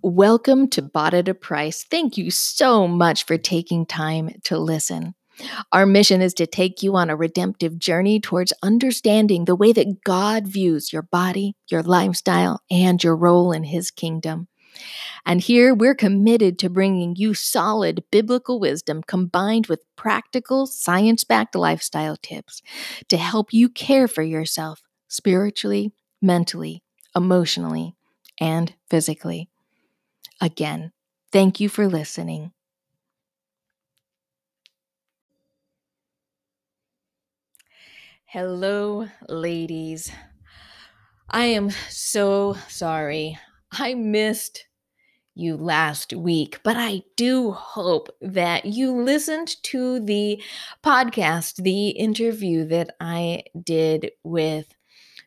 Welcome to Bought at a Price. Thank you so much for taking time to listen. Our mission is to take you on a redemptive journey towards understanding the way that God views your body, your lifestyle, and your role in His kingdom. And here we're committed to bringing you solid biblical wisdom combined with practical, science backed lifestyle tips to help you care for yourself spiritually, mentally, emotionally, and physically. Again, thank you for listening. Hello, ladies. I am so sorry. I missed you last week, but I do hope that you listened to the podcast, the interview that I did with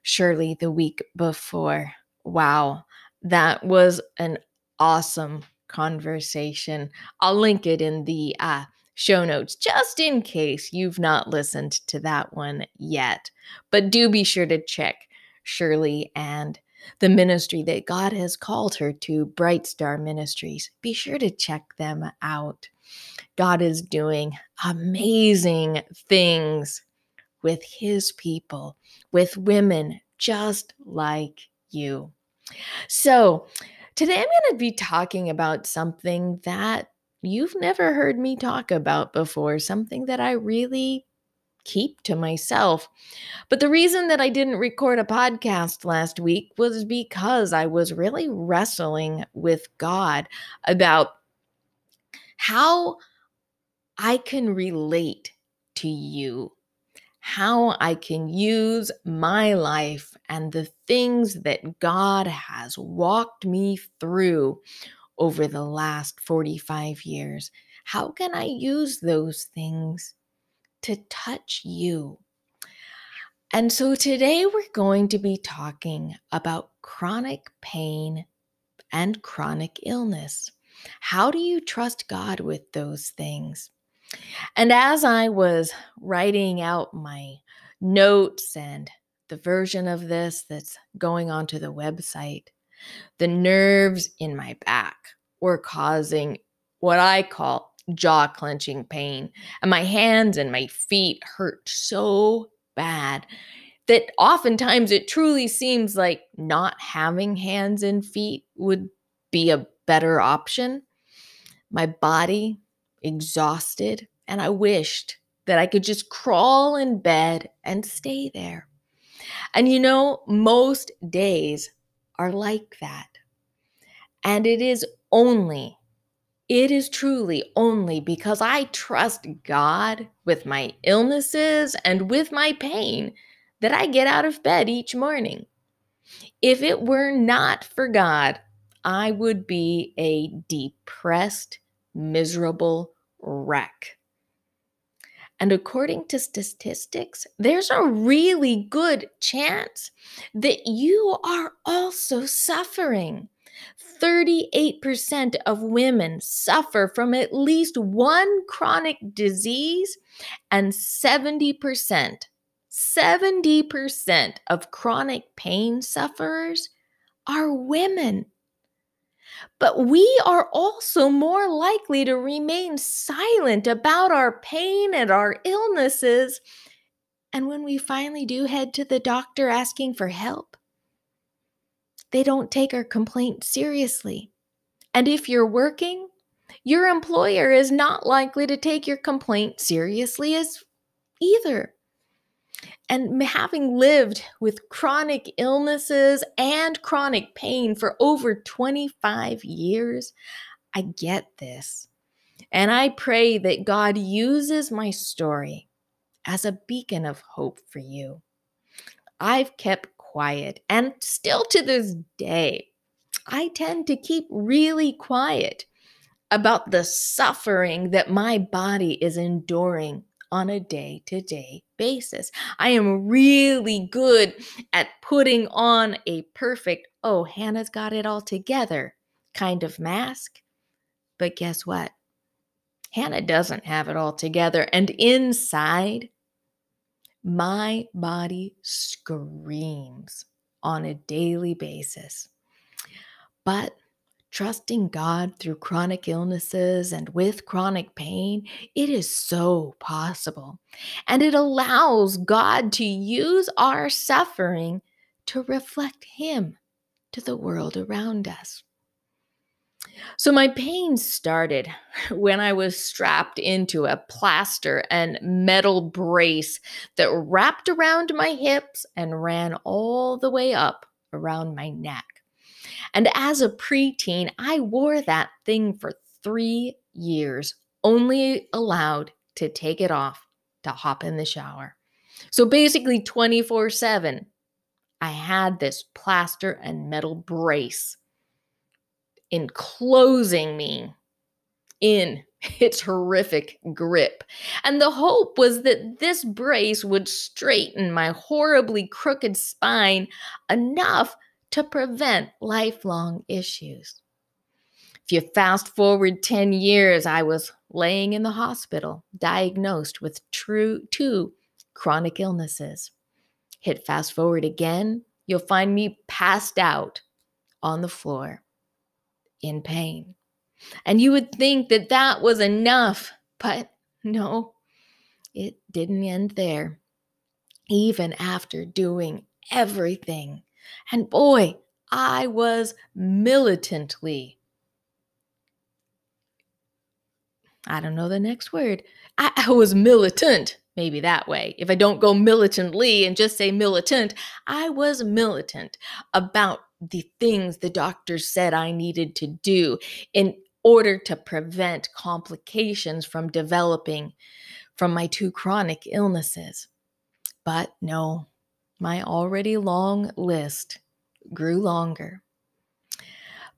Shirley the week before. Wow, that was an awesome conversation. I'll link it in the uh, show notes just in case you've not listened to that one yet. But do be sure to check Shirley and the ministry that God has called her to, Bright Star Ministries. Be sure to check them out. God is doing amazing things with his people, with women just like you. So, Today, I'm going to be talking about something that you've never heard me talk about before, something that I really keep to myself. But the reason that I didn't record a podcast last week was because I was really wrestling with God about how I can relate to you how I can use my life and the things that God has walked me through over the last 45 years. How can I use those things to touch you? And so today we're going to be talking about chronic pain and chronic illness. How do you trust God with those things? And as I was writing out my notes and the version of this that's going onto the website, the nerves in my back were causing what I call jaw clenching pain. And my hands and my feet hurt so bad that oftentimes it truly seems like not having hands and feet would be a better option. My body exhausted, and I wished that I could just crawl in bed and stay there. And you know, most days are like that. And it is only, it is truly only because I trust God with my illnesses and with my pain that I get out of bed each morning. If it were not for God, I would be a depressed, miserable wreck. And according to statistics, there's a really good chance that you are also suffering. 38% of women suffer from at least one chronic disease, and 70%, 70% of chronic pain sufferers are women. But we are also more likely to remain silent about our pain and our illnesses. And when we finally do head to the doctor asking for help, they don't take our complaint seriously. And if you're working, your employer is not likely to take your complaint seriously as either. And having lived with chronic illnesses and chronic pain for over 25 years, I get this. And I pray that God uses my story as a beacon of hope for you. I've kept quiet, and still to this day, I tend to keep really quiet about the suffering that my body is enduring on a day to day basis. I am really good at putting on a perfect, oh, Hannah's got it all together kind of mask. But guess what? Hannah doesn't have it all together. And inside, my body screams on a daily basis. But trusting God through chronic illnesses and with chronic pain, it is so possible. And it allows God to use our suffering to reflect Him to the world around us. So, my pain started when I was strapped into a plaster and metal brace that wrapped around my hips and ran all the way up around my neck. And as a preteen, I wore that thing for three years, only allowed to take it off to hop in the shower. So basically, 24 7, I had this plaster and metal brace enclosing me in its horrific grip. And the hope was that this brace would straighten my horribly crooked spine enough to prevent lifelong issues. If you fast forward 10 years, I was laying in the hospital, diagnosed with true, two chronic illnesses. Hit fast forward again, you'll find me passed out on the floor in pain. And you would think that that was enough, but no, it didn't end there. Even after doing everything and boy, I was militantly, I don't know the next word. I, I, was militant, maybe that way. If I don't go militantly and just say militant, I was militant about the things the doctors said I needed to do in order to prevent complications from developing from my two chronic illnesses. But no, my already long list grew longer.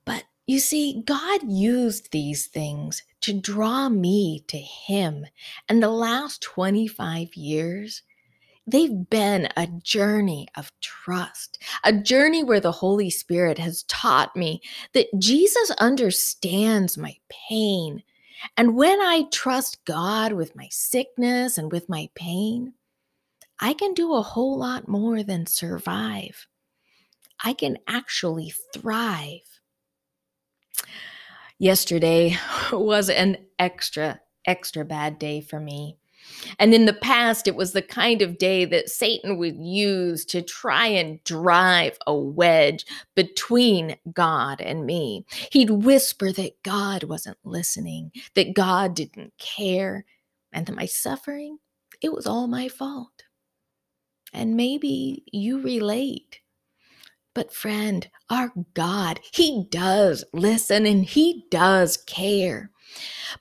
But you see, God used these things to draw me to Him. And the last 25 years, they've been a journey of trust, a journey where the Holy Spirit has taught me that Jesus understands my pain. And when I trust God with my sickness and with my pain, I can do a whole lot more than survive. I can actually thrive. Yesterday was an extra, extra bad day for me. And in the past, it was the kind of day that Satan would use to try and drive a wedge between God and me. He'd whisper that God wasn't listening, that God didn't care, and that my suffering, it was all my fault. And maybe you relate. But, friend, our God, He does listen and He does care.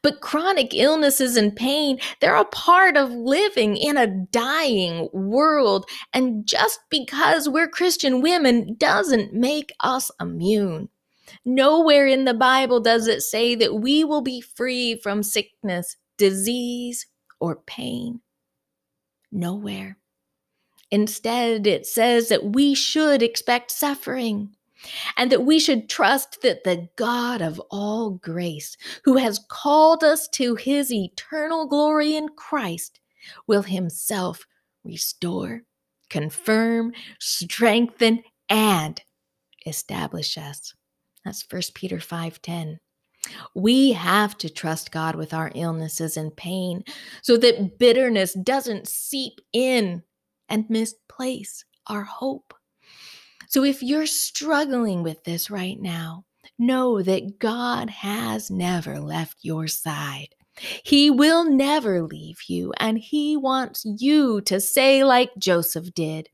But chronic illnesses and pain, they're a part of living in a dying world. And just because we're Christian women doesn't make us immune. Nowhere in the Bible does it say that we will be free from sickness, disease, or pain. Nowhere. Instead, it says that we should expect suffering and that we should trust that the God of all grace, who has called us to his eternal glory in Christ, will himself restore, confirm, strengthen, and establish us. That's 1 Peter 5:10. We have to trust God with our illnesses and pain so that bitterness doesn't seep in and misplace our hope. So if you're struggling with this right now, know that God has never left your side. He will never leave you, and He wants you to say, like Joseph did,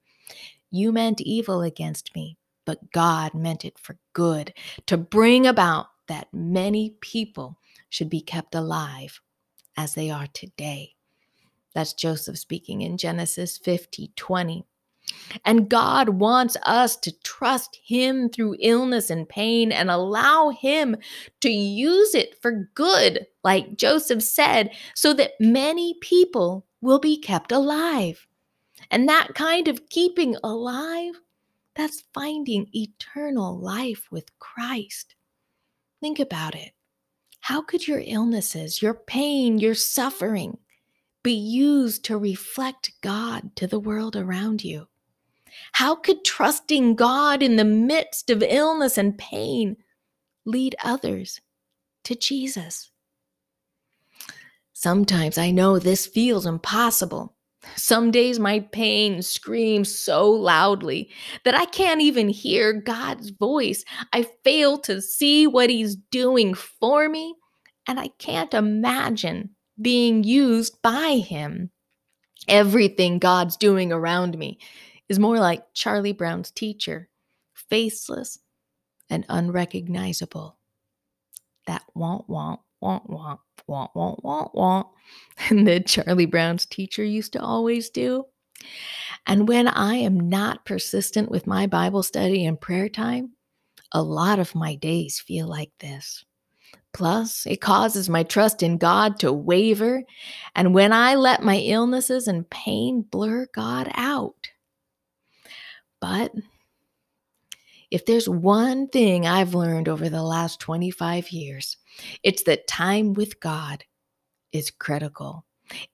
You meant evil against me, but God meant it for good, to bring about that many people should be kept alive as they are today. That's Joseph speaking in Genesis 50 20. And God wants us to trust Him through illness and pain and allow Him to use it for good, like Joseph said, so that many people will be kept alive. And that kind of keeping alive, that's finding eternal life with Christ. Think about it. How could your illnesses, your pain, your suffering, be used to reflect God to the world around you? How could trusting God in the midst of illness and pain lead others to Jesus. Sometimes I know this feels impossible. Some days my pain screams so loudly that I can't even hear God's voice. I fail to see what He's doing for me, and I can't imagine being used by Him. Everything God's doing around me is more like Charlie Brown's teacher, faceless and unrecognizable. That womp womp womp womp womp womp womp womp. And that Charlie Brown's teacher used to always do. And when I am not persistent with my Bible study and prayer time, a lot of my days feel like this. Plus, it causes my trust in God to waver. And when I let my illnesses and pain blur God out. But if there's one thing I've learned over the last 25 years, it's that time with God is critical.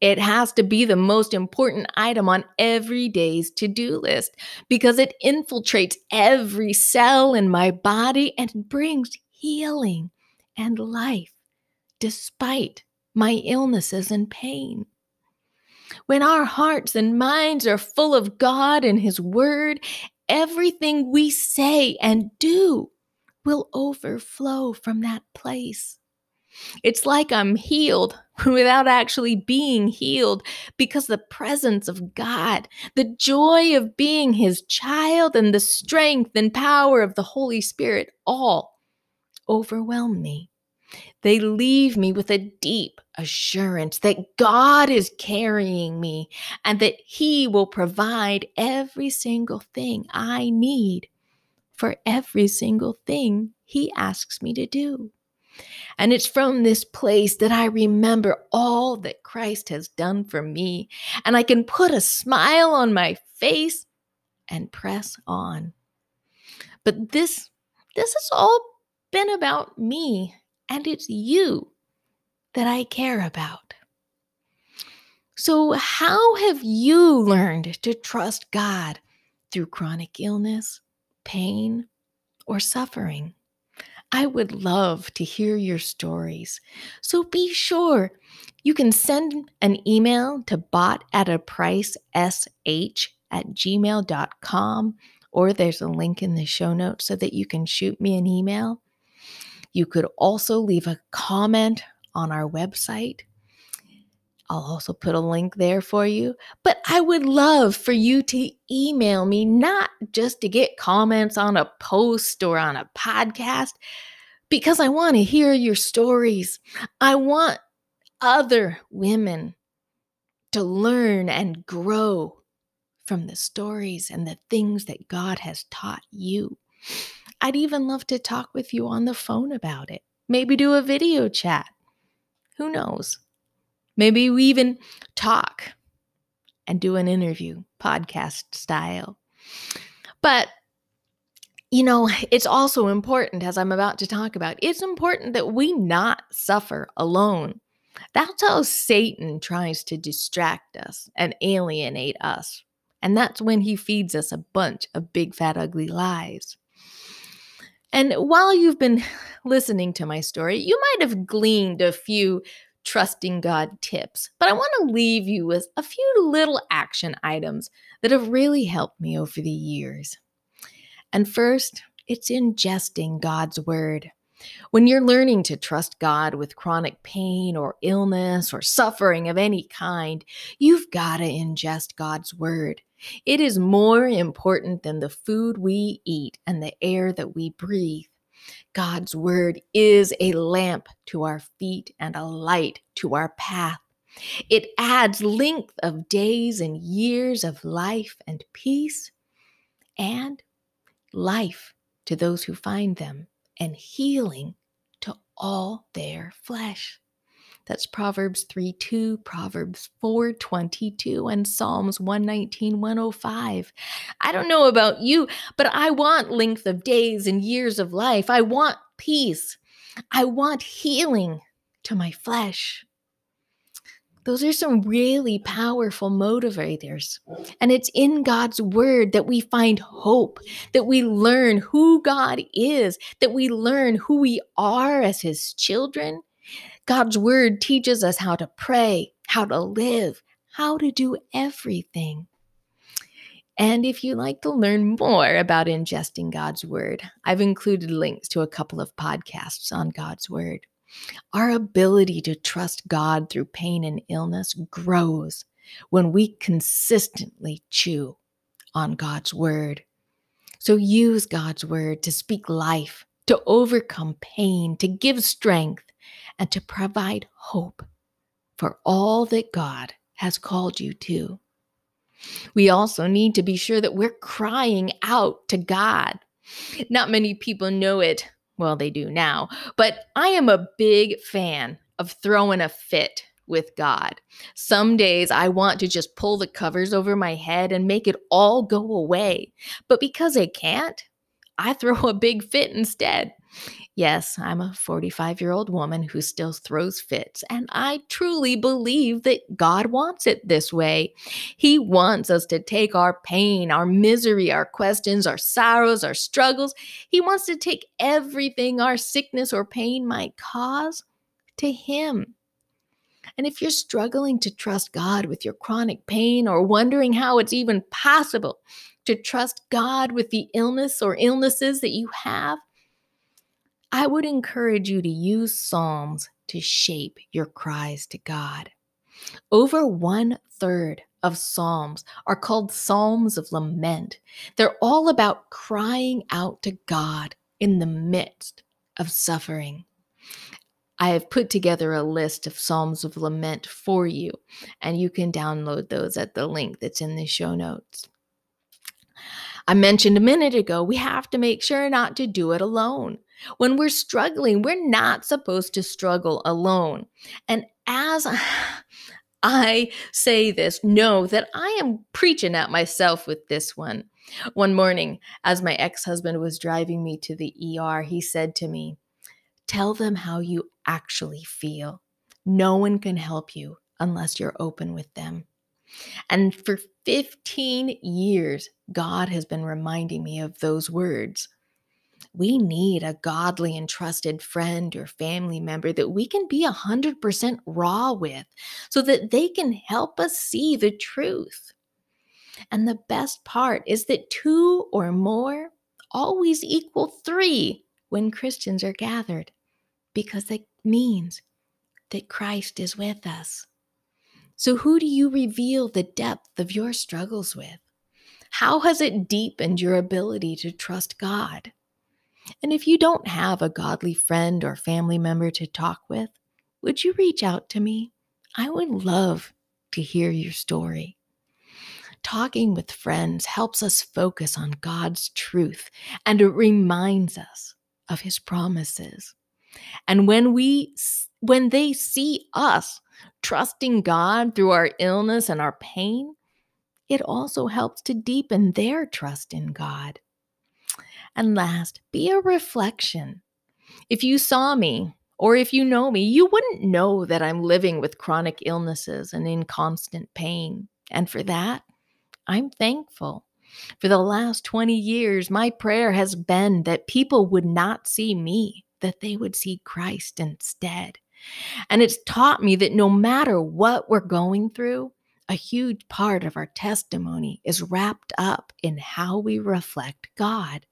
It has to be the most important item on every day's to do list because it infiltrates every cell in my body and brings healing and life despite my illnesses and pain. When our hearts and minds are full of God and His Word, everything we say and do will overflow from that place. It's like I'm healed without actually being healed because the presence of God, the joy of being His child, and the strength and power of the Holy Spirit all overwhelm me. They leave me with a deep assurance that God is carrying me and that He will provide every single thing I need for every single thing He asks me to do. And it's from this place that I remember all that Christ has done for me, and I can put a smile on my face and press on. But this this is all been about me and it's you that I care about. So, how have you learned to trust God through chronic illness, pain, or suffering? I would love to hear your stories. So be sure you can send an email to bot at a price sh at gmail.com or there's a link in the show notes so that you can shoot me an email. You could also leave a comment on our website. I'll also put a link there for you. But I would love for you to email me, not just to get comments on a post or on a podcast, because I want to hear your stories. I want other women to learn and grow from the stories and the things that God has taught you. I'd even love to talk with you on the phone about it. Maybe do a video chat. Who knows? Maybe we even talk and do an interview, podcast style. But, you know, it's also important, as I'm about to talk about, it's important that we not suffer alone. That's how Satan tries to distract us and alienate us. And that's when he feeds us a bunch of big, fat, ugly lies. And while you've been listening to my story, you might have gleaned a few trusting God tips, but I want to leave you with a few little action items that have really helped me over the years. And first, it's ingesting God's word. When you're learning to trust God with chronic pain or illness or suffering of any kind, you've got to ingest God's word. It is more important than the food we eat and the air that we breathe. God's word is a lamp to our feet and a light to our path. It adds length of days and years of life and peace and life to those who find them and healing to all their flesh. That's Proverbs 3 2, Proverbs 4 22, and Psalms 119 105. I don't know about you, but I want length of days and years of life. I want peace. I want healing to my flesh. Those are some really powerful motivators. And it's in God's word that we find hope, that we learn who God is, that we learn who we are as his children. God's word teaches us how to pray, how to live, how to do everything. And if you'd like to learn more about ingesting God's Word, I've included links to a couple of podcasts on God's Word. Our ability to trust God through pain and illness grows when we consistently chew on God's Word. So use God's Word to speak life, to overcome pain, to give strength, and to provide hope for all that God has called you to. We also need to be sure that we're crying out to God. Not many people know it. Well, they do now, but I am a big fan of throwing a fit with God. Some days I want to just pull the covers over my head and make it all go away. But because I can't, I throw a big fit instead. Yes, I'm a 45 year old woman who still throws fits, and I truly believe that God wants it this way. He wants us to take our pain, our misery, our questions, our sorrows, our struggles. He wants to take everything our sickness or pain might cause to Him. And if you're struggling to trust God with your chronic pain or wondering how it's even possible to trust God with the illness or illnesses that you have, I would encourage you to use Psalms to shape your cries to God. Over one third of Psalms are called Psalms of Lament. They're all about crying out to God in the midst of suffering. I have put together a list of Psalms of Lament for you, and you can download those at the link that's in the show notes. I mentioned a minute ago, we have to make sure not to do it alone. When we're struggling, we're not supposed to struggle alone. And as I say this, know that I am preaching at myself with this one. One morning, as my ex husband was driving me to the ER, he said to me, Tell them how you actually feel. No one can help you unless you're open with them. And for 15 years, God has been reminding me of those words we need a godly and trusted friend or family member that we can be 100% raw with so that they can help us see the truth. And the best part is that two or more always equal three when Christians are gathered, because it means that Christ is with us. So, who do you reveal the depth of your struggles with? How has it deepened your ability to trust God? And if you don't have a godly friend or family member to talk with, would you reach out to me? I would love to hear your story. Talking with friends helps us focus on God's truth and it reminds us of his promises. And when we when they see us trusting God through our illness and our pain, it also helps to deepen their trust in God. And last, be a reflection. If you saw me, or if you know me, you wouldn't know that I'm living with chronic illnesses and in constant pain. And for that, I'm thankful. For the last 20 years, my prayer has been that people would not see me, that they would see Christ instead. And it's taught me that no matter what we're going through, a huge part of our testimony is wrapped up in how we reflect God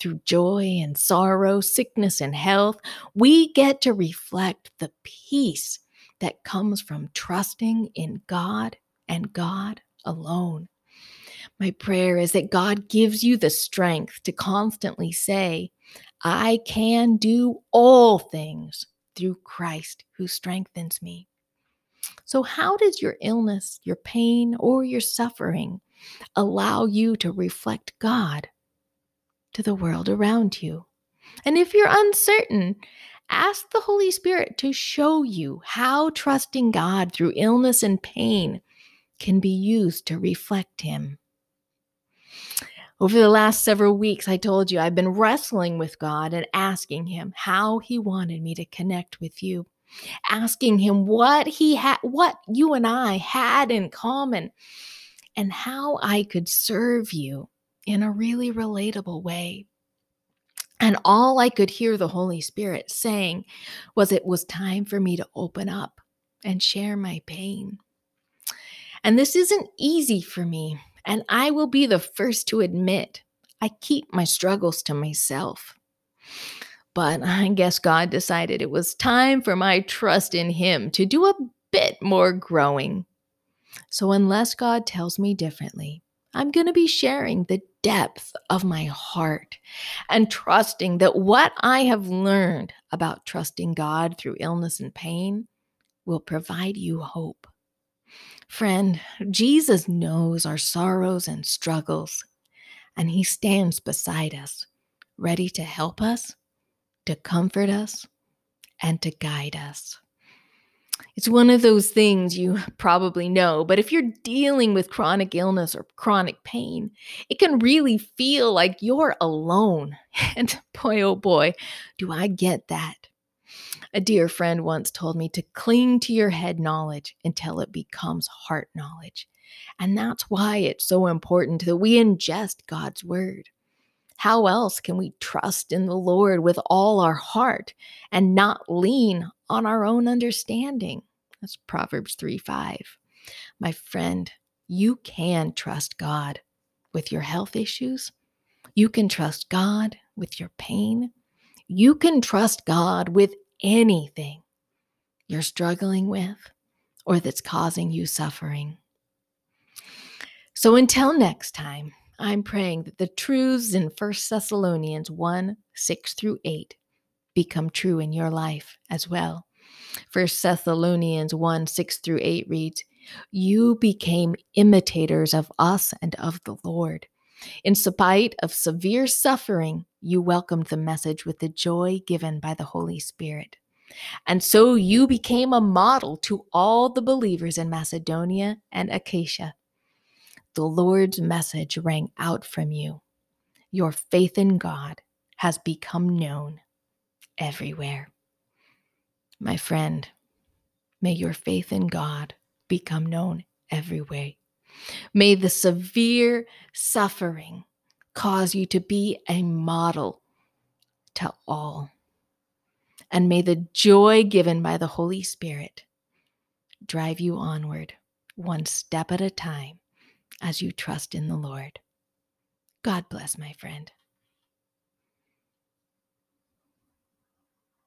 through joy and sorrow, sickness and health, we get to reflect the peace that comes from trusting in God and God alone. My prayer is that God gives you the strength to constantly say, I can do all things through Christ who strengthens me. So, how does your illness, your pain, or your suffering allow you to reflect God to the world around you. And if you're uncertain, ask the Holy Spirit to show you how trusting God through illness and pain can be used to reflect Him. Over the last several weeks, I told you I've been wrestling with God and asking Him how He wanted me to connect with you. asking him what he had, what you and I had in common, and how I could serve you in a really relatable way. And all I could hear the Holy Spirit saying was it was time for me to open up and share my pain. And this isn't easy for me. And I will be the first to admit I keep my struggles to myself. But I guess God decided it was time for my trust in Him to do a bit more growing. So, unless God tells me differently, I'm going to be sharing the depth of my heart and trusting that what I have learned about trusting God through illness and pain will provide you hope. Friend, Jesus knows our sorrows and struggles, and He stands beside us, ready to help us, to comfort us, and to guide us. It's one of those things you probably know, but if you're dealing with chronic illness or chronic pain, it can really feel like you're alone. And boy, oh boy, do I get that. A dear friend once told me to cling to your head knowledge until it becomes heart knowledge. And that's why it's so important that we ingest God's word. How else can we trust in the Lord with all our heart and not lean on our own understanding? That's Proverbs 3 5. My friend, you can trust God with your health issues. You can trust God with your pain. You can trust God with anything you're struggling with or that's causing you suffering. So until next time, I'm praying that the truths in 1 Thessalonians 1 6 through 8 become true in your life as well. 1 Thessalonians 1 6 through 8 reads, You became imitators of us and of the Lord. In spite of severe suffering, you welcomed the message with the joy given by the Holy Spirit. And so you became a model to all the believers in Macedonia and Achaia. The Lord's message rang out from you. Your faith in God has become known everywhere. My friend, may your faith in God become known everywhere. May the severe suffering cause you to be a model to all. And may the joy given by the Holy Spirit drive you onward, one step at a time, as you trust in the Lord. God bless, my friend.